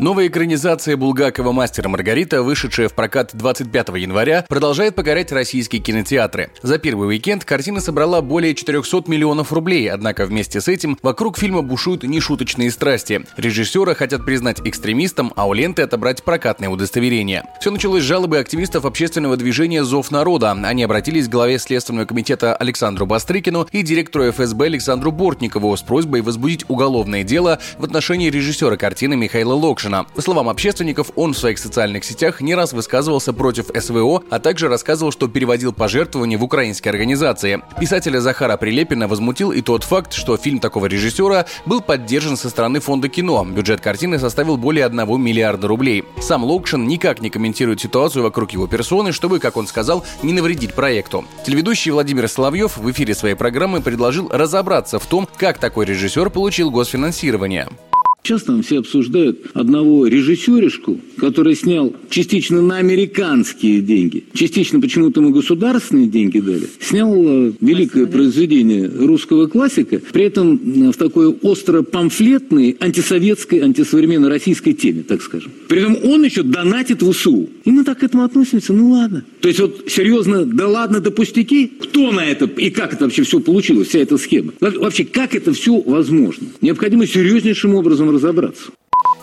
Новая экранизация Булгакова «Мастера Маргарита», вышедшая в прокат 25 января, продолжает покорять российские кинотеатры. За первый уикенд картина собрала более 400 миллионов рублей, однако вместе с этим вокруг фильма бушуют нешуточные страсти. Режиссера хотят признать экстремистом, а у ленты отобрать прокатное удостоверение. Все началось с жалобы активистов общественного движения «Зов народа». Они обратились к главе Следственного комитета Александру Бастрыкину и директору ФСБ Александру Бортникову с просьбой возбудить уголовное дело в отношении режиссера картины Михаила Локшина Волошина. По словам общественников, он в своих социальных сетях не раз высказывался против СВО, а также рассказывал, что переводил пожертвования в украинские организации. Писателя Захара Прилепина возмутил и тот факт, что фильм такого режиссера был поддержан со стороны фонда кино. Бюджет картины составил более 1 миллиарда рублей. Сам Локшин никак не комментирует ситуацию вокруг его персоны, чтобы, как он сказал, не навредить проекту. Телеведущий Владимир Соловьев в эфире своей программы предложил разобраться в том, как такой режиссер получил госфинансирование. Сейчас там все обсуждают одного режиссеришку, который снял частично на американские деньги, частично почему-то ему государственные деньги дали, снял э, великое произведение русского классика, при этом э, в такой остро-памфлетной антисоветской, антисовременной российской теме, так скажем. При этом он еще донатит в УСУ. И мы так к этому относимся, ну ладно. То есть вот серьезно, да ладно, да пустяки? Кто на это и как это вообще все получилось, вся эта схема? Вообще, как это все возможно? Необходимо серьезнейшим образом разобраться.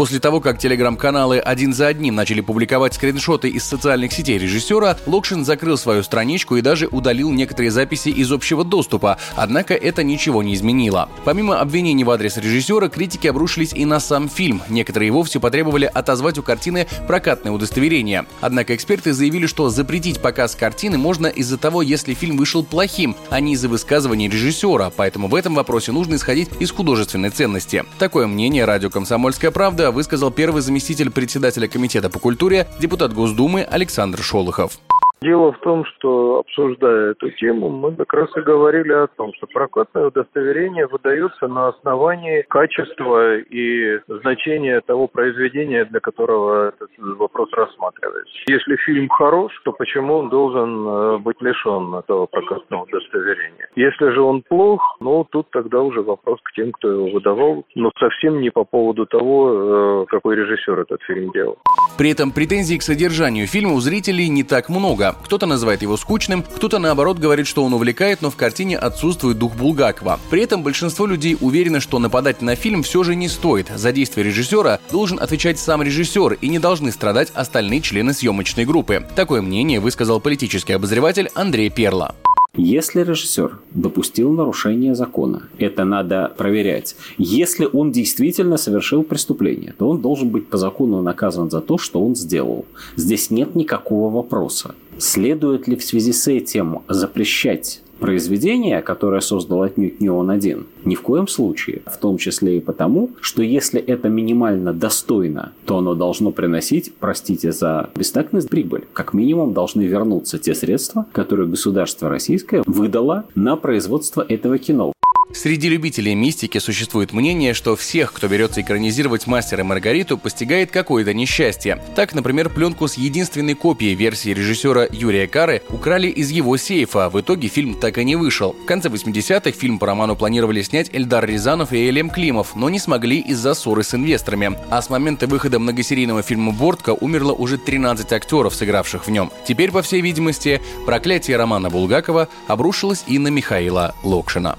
После того, как телеграм-каналы один за одним начали публиковать скриншоты из социальных сетей режиссера, Локшин закрыл свою страничку и даже удалил некоторые записи из общего доступа, однако это ничего не изменило. Помимо обвинений в адрес режиссера, критики обрушились и на сам фильм. Некоторые вовсе потребовали отозвать у картины прокатное удостоверение. Однако эксперты заявили, что запретить показ картины можно из-за того, если фильм вышел плохим, а не из-за высказываний режиссера, поэтому в этом вопросе нужно исходить из художественной ценности. Такое мнение радио «Комсомольская правда» высказал первый заместитель председателя Комитета по культуре, депутат Госдумы Александр Шолохов. Дело в том, что обсуждая эту тему, мы как раз и говорили о том, что прокатное удостоверение выдается на основании качества и значения того произведения, для которого этот вопрос рассматривается. Если фильм хорош, то почему он должен э, быть лишен этого прокатного удостоверения? Если же он плох, ну тут тогда уже вопрос к тем, кто его выдавал, но совсем не по поводу того, э, какой режиссер этот фильм делал. При этом претензий к содержанию фильма у зрителей не так много. Кто-то называет его скучным, кто-то наоборот говорит, что он увлекает, но в картине отсутствует дух Булгакова. При этом большинство людей уверены, что нападать на фильм все же не стоит. За действия режиссера должен отвечать сам режиссер и не должны страдать остальные члены съемочной группы. Такое мнение высказал политический обозреватель Андрей Перла. Если режиссер допустил нарушение закона, это надо проверять. Если он действительно совершил преступление, то он должен быть по закону наказан за то, что он сделал. Здесь нет никакого вопроса. Следует ли в связи с этим запрещать произведение, которое создал отнюдь не он один. Ни в коем случае. В том числе и потому, что если это минимально достойно, то оно должно приносить, простите за бестактность, прибыль. Как минимум должны вернуться те средства, которые государство российское выдало на производство этого кино. Среди любителей мистики существует мнение, что всех, кто берется экранизировать «Мастера и Маргариту», постигает какое-то несчастье. Так, например, пленку с единственной копией версии режиссера Юрия Кары украли из его сейфа, а в итоге фильм так и не вышел. В конце 80-х фильм по роману планировали снять Эльдар Рязанов и Элем Климов, но не смогли из-за ссоры с инвесторами. А с момента выхода многосерийного фильма «Бортка» умерло уже 13 актеров, сыгравших в нем. Теперь, по всей видимости, проклятие романа Булгакова обрушилось и на Михаила Локшина.